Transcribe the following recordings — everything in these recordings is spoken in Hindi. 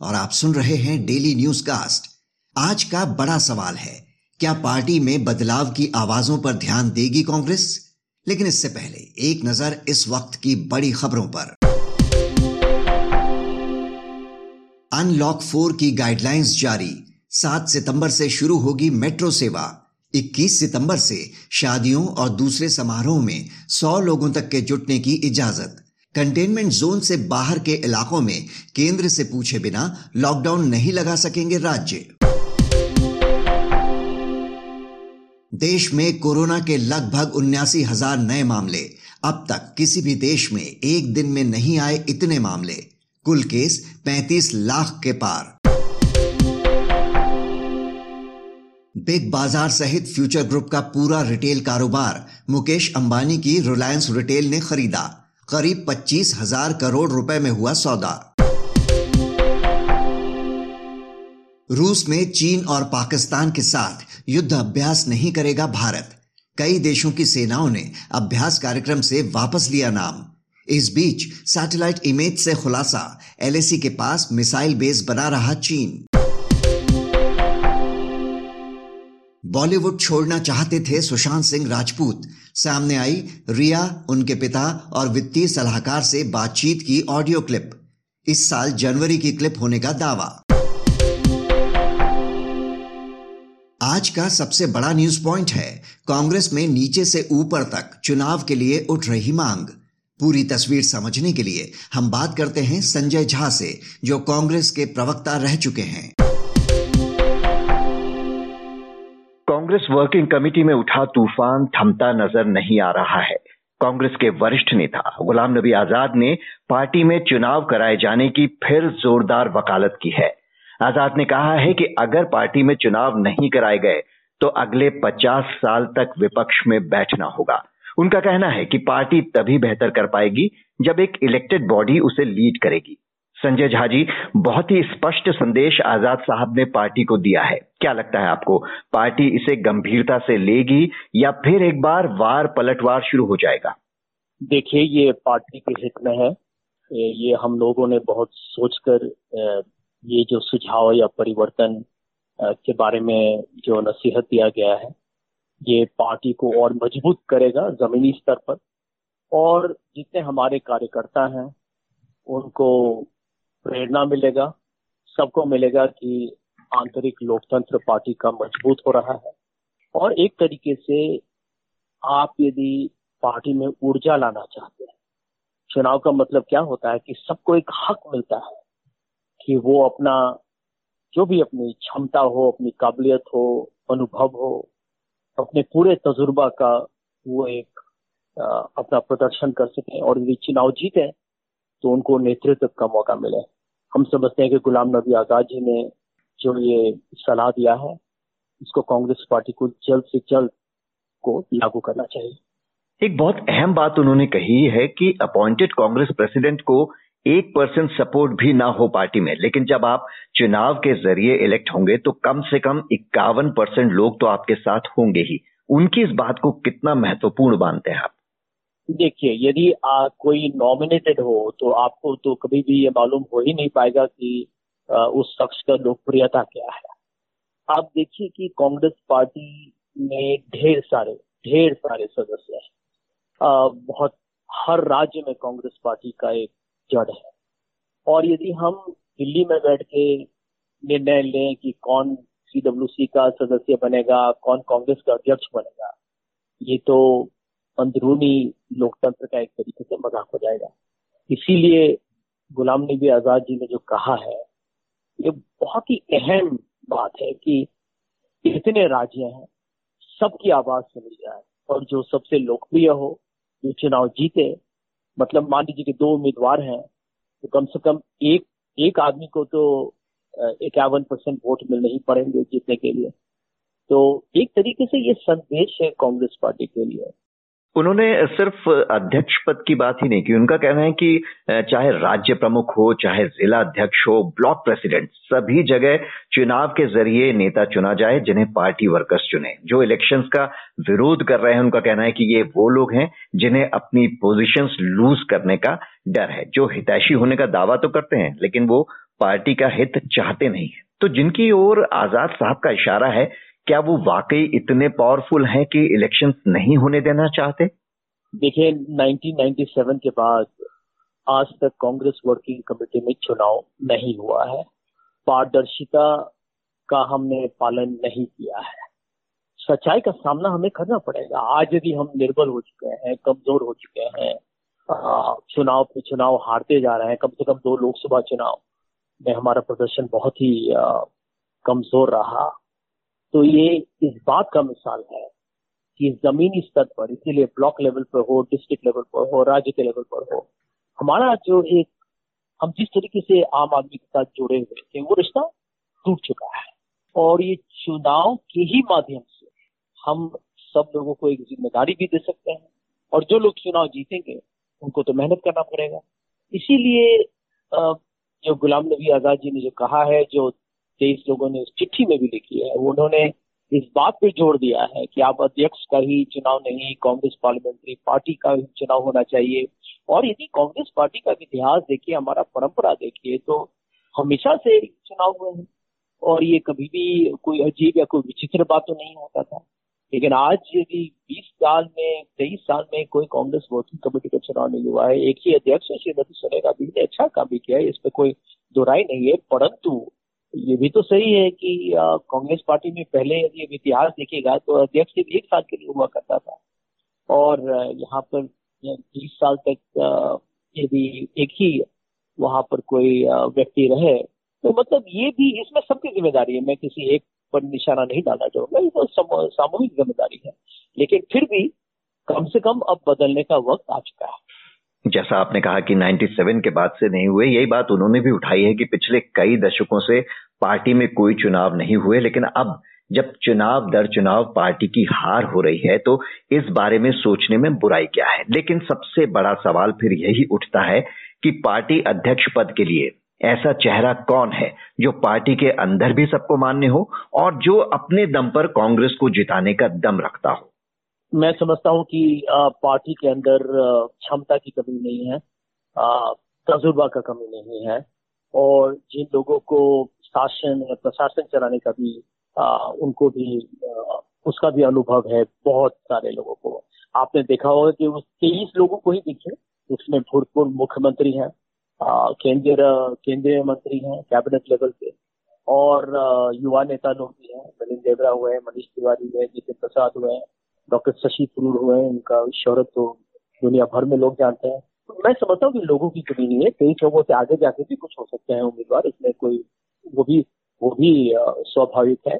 और आप सुन रहे हैं डेली न्यूज़ कास्ट आज का बड़ा सवाल है, क्या पार्टी में बदलाव की आवाजों पर ध्यान देगी कांग्रेस? लेकिन इससे पहले एक नज़र इस वक्त की बड़ी खबरों पर। अनलॉक फोर की गाइडलाइंस जारी। 7 सितंबर से शुरू होगी मेट्रो सेवा। 21 सितंबर से शादियों और दूसरे समारोह में 100 लोगों तक के जुटने की इजाज़त। कंटेनमेंट जोन से बाहर के इलाकों में केंद्र से पूछे बिना लॉकडाउन नहीं लगा सकेंगे राज्य। देश में कोरोना के लगभग उन्यासी हज़ार नए मामले। अब तक किसी भी देश में एक दिन में नहीं आए इतने मामले। कुल केस 35 लाख के पार। बिग बाज़ार सहित फ्यूचर ग्रुप का पूरा रिटेल कारोबार मुकेश अंबानी की रिलायंस रिटेल ने खरीदा। करीब पच्चीस हज़ार करोड़ रुपए में हुआ सौदा। रूस में चीन और पाकिस्तान के साथ युद्ध अभ्यास नहीं करेगा भारत। कई देशों की सेनाओं ने अभ्यास कार्यक्रम से वापस लिया नाम। इस बीच सैटेलाइट इमेज से खुलासा, एलएसी के पास मिसाइल बेस बना रहा चीन। बॉलीवुड छोड़ना चाहते थे सुशांत सिंह राजपूत। सामने आई रिया, उनके पिता और वित्तीय सलाहकार से बातचीत की ऑडियो क्लिप। इस साल जनवरी की क्लिप होने का दावा। आज का सबसे बड़ा न्यूज़ पॉइंट है, कांग्रेस में नीचे से ऊपर तक चुनाव के लिए उठ रही मांग। पूरी तस्वीर समझने के लिए हम बात करते हैं संजय झा से, जो कांग्रेस के प्रवक्ता रह चुके हैं। कांग्रेस वर्किंग कमेटी में उठा तूफ़ान थमता नज़र नहीं आ रहा है। कांग्रेस के वरिष्ठ नेता गुलाम नबी आज़ाद ने पार्टी में चुनाव कराए जाने की फिर जोरदार वकालत की है। आज़ाद ने कहा है कि अगर पार्टी में चुनाव नहीं कराए गए तो अगले 50 साल तक विपक्ष में बैठना होगा। उनका कहना है कि पार्टी तभी बेहतर कर पाएगी जब एक इलेक्टेड बॉडी उसे लीड करेगी। संजय झा जी, बहुत ही स्पष्ट संदेश आज़ाद साहब ने पार्टी को दिया है। क्या लगता है आपको, पार्टी इसे गंभीरता से लेगी या फिर एक बार वार पलटवार शुरू हो जाएगा? देखिए, ये पार्टी के हित में है। ये हम लोगों ने बहुत सोचकर ये जो सुझाव या परिवर्तन के बारे में जो नसीहत दिया गया है, ये पार्टी को और मज़बूत करेगा जमीनी स्तर पर। और जितने हमारे कार्यकर्ता हैं, उनको प्रेरणा मिलेगा सबको मिलेगा कि आंतरिक लोकतंत्र पार्टी का मज़बूत हो रहा है। और एक तरीके से आप यदि पार्टी में ऊर्जा लाना चाहते हैं चुनाव का मतलब क्या होता है कि सबको एक हक मिलता है कि वो अपना जो भी अपनी क्षमता हो अपनी काबिलियत हो अनुभव हो अपने पूरे तजुर्बा का वो एक आ, अपना प्रदर्शन कर सके। और यदि चुनाव जीते तो उनको नेतृत्व का मौका मिले। हम समझते हैं कि गुलाम नबी आज़ाद जी ने जो ये सलाह दिया है, इसको कांग्रेस पार्टी को जल्द से जल्द को लागू करना चाहिए। एक बहुत अहम बात उन्होंने कही है कि अपॉइंटेड कांग्रेस प्रेसिडेंट को एक परसेंट सपोर्ट भी ना हो पार्टी में, लेकिन जब आप चुनाव के ज़रिए इलेक्ट होंगे तो कम से कम इक्यावन परसेंट लोग तो आपके साथ होंगे ही। उनकी इस बात को कितना महत्वपूर्ण मानते हैं आप? देखिए यदि कोई नॉमिनेटेड हो तो आपको तो कभी भी ये मालूम हो ही नहीं पाएगा कि आ, उस शख्स का लोकप्रियता क्या है। आप देखिए कि कांग्रेस पार्टी में ढेर सारे ढेर सारे सदस्य हैं। बहुत हर राज्य में कांग्रेस पार्टी का एक जड़ है। और यदि हम दिल्ली में बैठ के निर्णय लें कि कौन सीडब्ल्यूसी का सदस्य बनेगा कौन कांग्रेस का अध्यक्ष बनेगा ये तो अंदरूनी लोकतंत्र का एक तरीके से मज़ाक हो जाएगा। इसीलिए गुलाम नबी आज़ाद जी ने जो कहा है, ये बहुत ही अहम बात है कि इतने राज्य हैं, सबकी आवाज़ सुनी जाए और जो सबसे लोकप्रिय हो, जो चुनाव जीते मतलब मान लीजिए कि दो उम्मीदवार हैं तो कम से कम एक एक आदमी को तो इक्यावन परसेंट वोट मिलने ही पड़ेंगे जीतने के लिए। तो एक तरीके से ये संदेश है कांग्रेस पार्टी के लिए। उन्होंने सिर्फ़ अध्यक्ष पद की बात ही नहीं की, उनका कहना है कि चाहे राज्य प्रमुख हो, चाहे जिला अध्यक्ष हो, ब्लॉक प्रेसिडेंट, सभी जगह चुनाव के ज़रिए नेता चुना जाए, जिन्हें पार्टी वर्कर्स चुने। जो इलेक्शंस का विरोध कर रहे हैं, उनका कहना है कि ये वो लोग हैं, जिन्हें अपनी पोजीशंस लूज करने का डर है। जो हितैषी होने का दावा तो करते हैं, लेकिन वो पार्टी का हित चाहते नहीं है। तो जिनकी ओर आज़ाद साहब का इशारा है क्या वो वाकई इतने पावरफुल हैं कि इलेक्शन नहीं होने देना चाहते? देखिए 1997 के बाद आज तक कांग्रेस वर्किंग कमेटी में चुनाव नहीं हुआ है। पारदर्शिता का हमने पालन नहीं किया है। सच्चाई का सामना हमें करना पड़ेगा। आज यदि हम निर्बल हो चुके हैं, कमज़ोर हो चुके हैं चुनाव पे चुनाव हारते जा रहे हैं, कम से कम दो लोकसभा चुनाव में हमारा प्रदर्शन बहुत ही कमज़ोर रहा। तो ये इस बात का मिसाल है कि जमीनी स्तर पर, इसीलिए ब्लॉक लेवल पर हो, डिस्ट्रिक्ट लेवल पर हो, राज्य के लेवल पर हो, हमारा जो एक, हम जिस तरीके से आम आदमी के साथ जुड़े हुए थे, वो रिश्ता टूट चुका है। और ये चुनाव के ही माध्यम से हम सब लोगों को एक ज़िम्मेदारी भी दे सकते हैं और जो लोग चुनाव जीतेंगे, उनको तो मेहनत करना पड़ेगा। इसीलिए जो गुलाम नबी आज़ाद जी ने जो कहा है, जो तेईस लोगों ने उस चिट्ठी में भी लिखी है। उन्होंने इस बात पे ज़ोर दिया है कि आप अध्यक्ष का ही चुनाव नहीं, कांग्रेस पार्लियामेंट्री पार्टी का ही चुनाव होना चाहिए। और यदि कांग्रेस पार्टी का इतिहास देखिए, हमारा परंपरा देखिए तो हमेशा से चुनाव हुए हैं। और ये कभी भी कोई अजीब या कोई विचित्र बात तो नहीं होता था। लेकिन आज यदि 20 साल में 23 साल में कोई कांग्रेस वर्किंग कमेटी का चुनाव नहीं हुआ है, एक ही अध्यक्ष श्रीमती सोनिया गांधी ने अच्छा काम भी किया है, इस पर कोई दुराई नहीं है, परंतु ये भी तो सही है कि कांग्रेस पार्टी में पहले यदि इतिहास देखेगा तो अध्यक्ष सिर्फ़ एक साल के लिए हुआ करता था। और यहाँ पर बीस साल तक यदि एक ही वहाँ पर कोई व्यक्ति रहे तो मतलब ये भी इसमें सबकी ज़िम्मेदारी है। मैं किसी एक पर निशाना नहीं डालना चाहूँगा, ये तो सामूहिक ज़िम्मेदारी है। लेकिन फिर भी कम से कम अब बदलने का वक्त आ चुका है। जैसा आपने कहा कि 97 के बाद से नहीं हुए, यही बात उन्होंने भी उठाई है कि पिछले कई दशकों से पार्टी में कोई चुनाव नहीं हुए, लेकिन अब जब चुनाव दर चुनाव पार्टी की हार हो रही है तो इस बारे में सोचने में बुराई क्या है? लेकिन सबसे बड़ा सवाल फिर यही उठता है कि पार्टी अध्यक्ष पद के लिए ऐसा चेहरा कौन है जो पार्टी के अंदर भी सबको मान्य हो और जो अपने दम पर कांग्रेस को जिताने का दम रखता हो? मैं समझता हूँ कि पार्टी के अंदर क्षमता की कमी नहीं है तजुर्बा का कमी नहीं है और जिन लोगों को शासन या प्रशासन चलाने का भी उनको भी उसका भी अनुभव है बहुत सारे लोगों को। आपने देखा होगा कि उस तेईस लोगों को ही दिखे उसमें भूतपूर्व मुख्यमंत्री हैं केंद्रीय केंद्रीय मंत्री हैं, कैबिनेट लेवल पे और युवा नेता लोग भी हैं नलिन देवरा हुए, मनीष तिवारी हुए जितिन प्रसाद हुए डॉक्टर शशि थरूर हुए, उनका शहरत तो दुनिया भर में लोग जानते हैं। तो मैं समझता हूँ कि लोगों की कमी नहीं है, कई लोगों से आगे जाके भी कुछ हो सकते हैं उम्मीदवार, इसमें कोई, वो भी वो भी स्वाभाविक है।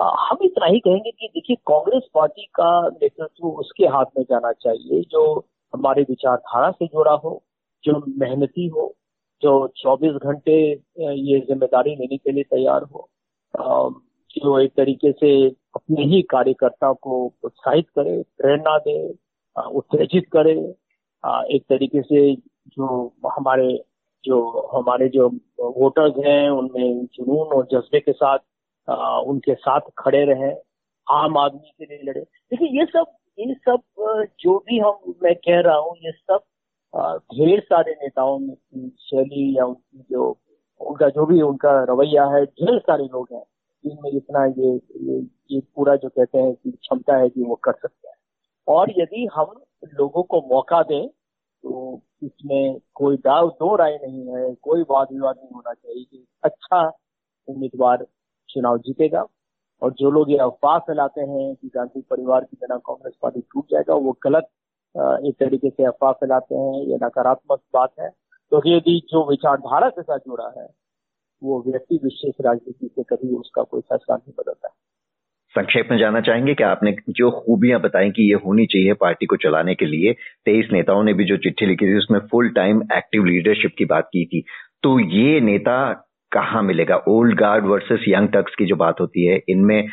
हम इतना ही कहेंगे कि देखिए, कांग्रेस पार्टी का नेतृत्व उसके हाथ में जाना चाहिए, जो हमारे विचारधारा से जुड़ा हो, जो मेहनती हो, जो 24 घंटे ये ज़िम्मेदारी लेने के लिए तैयार हो जो एक तरीके से ही कार्यकर्ता को प्रोत्साहित करे, प्रेरणा दे उत्तेजित करे। एक तरीके से जो हमारे जो हमारे जो वोटर्स हैं, उनमें जुनून और जज्बे के साथ उनके साथ खड़े रहे, आम आदमी के लिए लड़े। देखिए, ये सब ये सब जो भी हम, मैं कह रहा हूँ, ये सब ढेर सारे नेताओं में, शैली या उनकी जो, उनका जो भी उनका रवैया है, ढेर सारे लोग हैं। जिनमें इतना ये ये ये पूरा जो कहते हैं कि क्षमता है कि वो कर सकते हैं। और यदि हम लोगों को मौका दें तो इसमें कोई दाव दो राय नहीं है। कोई वाद विवाद नहीं होना चाहिए कि अच्छा उम्मीदवार चुनाव जीतेगा और जो लोग ये अफवाह फैलाते हैं कि गांधी परिवार की बिना कांग्रेस पार्टी टूट जाएगा, वो गलत एक तरीके से अफवाह फैलाते हैं, ये नकारात्मक बात है। क्योंकि तो यदि जो विचारधारा के साथ जुड़ा है वो व्यक्ति विशेष राजनीति से कभी उसका कोई फैसला नहीं बदलता संक्षेप में जाना चाहेंगे कि आपने जो खूबियाँ बताई कि ये होनी चाहिए पार्टी को चलाने के लिए, तेईस नेताओं ने भी जो चिट्ठी लिखी थी, उसमें फुल टाइम एक्टिव लीडरशिप की बात की थी। तो ये नेता कहाँ मिलेगा? Old guard versus young Turks की जो बात होती है, इनमें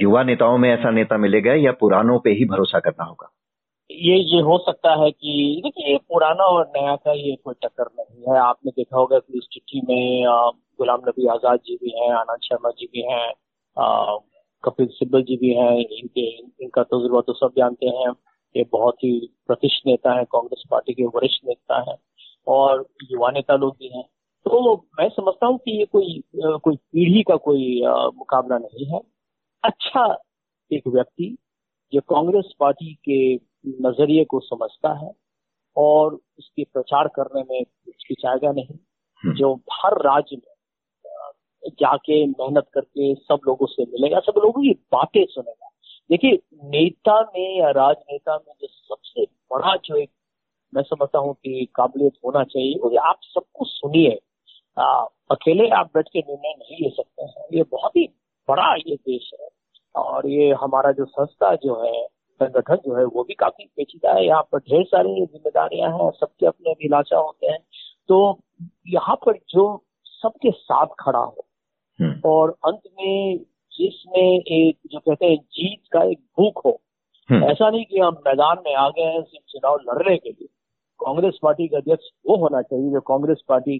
युवा नेताओं में ऐसा नेता मिलेगा या पुरानों पे ही भरोसा करना होगा? ये ये हो सकता है कि, देखिए, ये पुराना और नया का ये कोई टक्कर नहीं है। आपने देखा होगा कि इस चिट्ठी में गुलाम नबी आज़ाद जी भी हैं, आनंद शर्मा जी भी हैं कपिल सिब्बल जी भी हैं, इनके, इनका तजुर्बा तो सब जानते हैं। ये बहुत ही प्रतिष्ठ नेता है, कांग्रेस पार्टी के वरिष्ठ नेता है और युवा नेता लोग भी हैं। तो मैं समझता हूँ कि ये कोई कोई पीढ़ी का कोई मुकाबला नहीं है। अच्छा एक व्यक्ति, जो कांग्रेस पार्टी के नज़रिए को समझता है और उसके प्रचार करने में हिचकिचाएगा नहीं। हम्म। जो हर राज्य में जाके मेहनत करके सब लोगों से मिलेगा सब लोगों की बातें सुनेगा। देखिए नेता में या राजनेता में जो सबसे बड़ा जो एक मैं समझता हूँ कि काबिलियत होना चाहिए वो आप सबको सुनिए। अकेले आप बैठ के निर्णय नहीं ले सकते हैं। ये बहुत ही बड़ा ये देश है और ये हमारा जो संस्था जो है संगठन जो है वो भी काफ़ी पेचीदा है। यहाँ पर ढेर सारी जिम्मेदारियाँ हैं सबके अपने अभिलाषा होते हैं। तो यहाँ पर जो सबके साथ खड़ा हो हम्म। और अंत में जिसमें एक जो कहते हैं जीत का एक भूख हो हम्म। ऐसा नहीं कि हम मैदान में आ गए हैं सिर्फ़ चुनाव लड़ने के लिए। कांग्रेस पार्टी का अध्यक्ष वो होना चाहिए जो कांग्रेस पार्टी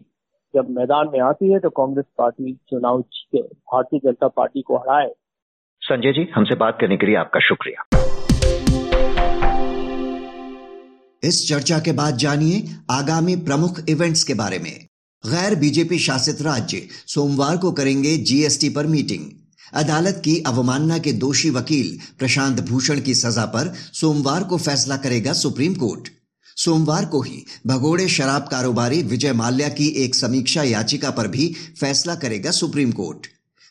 जब मैदान में आती है तो कांग्रेस पार्टी चुनाव जीते भारतीय जनता पार्टी को हराए। संजय जी हमसे बात करने के लिए आपका शुक्रिया। इस चर्चा के बाद जानिए आगामी प्रमुख इवेंट्स के बारे में। गैर बीजेपी शासित राज्य सोमवार को करेंगे जीएसटी पर मीटिंग अदालत की अवमानना के दोषी वकील प्रशांत भूषण की सजा पर सोमवार को फैसला करेगा सुप्रीम कोर्ट। सोमवार को ही भगोड़े शराब कारोबारी विजय माल्या की एक समीक्षा याचिका पर भी फैसला करेगा सुप्रीम कोर्ट।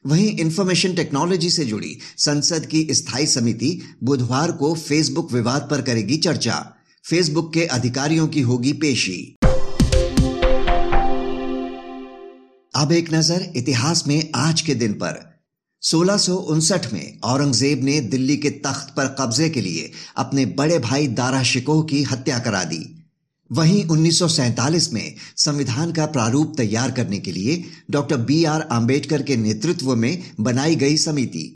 वहीं इंफॉर्मेशन टेक्नोलॉजी से जुड़ी संसद की स्थायी समिति बुधवार को फेसबुक विवाद पर करेगी चर्चा। फेसबुक के अधिकारियों की होगी पेशी। अब एक नज़र इतिहास में आज के दिन पर। सोलह में औरंगज़ेब ने दिल्ली के तख्त पर कब्जे के लिए अपने बड़े भाई दारा शिकोह की हत्या करा दी। वहीं 1947 में संविधान का प्रारूप तैयार करने के लिए डॉक्टर बी आर आम्बेडकर के नेतृत्व में बनाई गई समिति।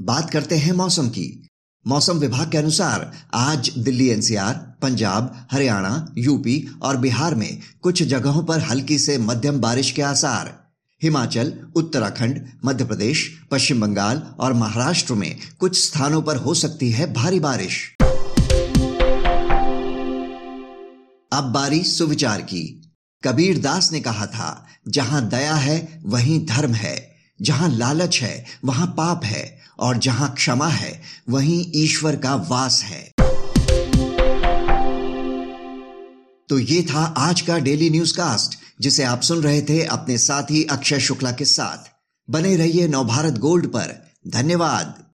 बात करते हैं मौसम की। मौसम विभाग के अनुसार आज दिल्ली, एनसीआर, पंजाब, हरियाणा, यूपी और बिहार में कुछ जगहों पर हल्की से मध्यम बारिश के आसार। हिमाचल, उत्तराखंड मध्य प्रदेश पश्चिम बंगाल और महाराष्ट्र में कुछ स्थानों पर हो सकती है भारी बारिश। अब बारी सुविचार की। कबीर दास ने कहा था, जहाँ दया है, वहीं धर्म है। जहाँ लालच है, वहाँ पाप है। और जहाँ क्षमा है, वहीं ईश्वर का वास है। तो ये था आज का डेली न्यूज़ कास्ट जिसे आप सुन रहे थे अपने साथी अक्षय शुक्ला के साथ। बने रहिए नवभारत गोल्ड पर। धन्यवाद।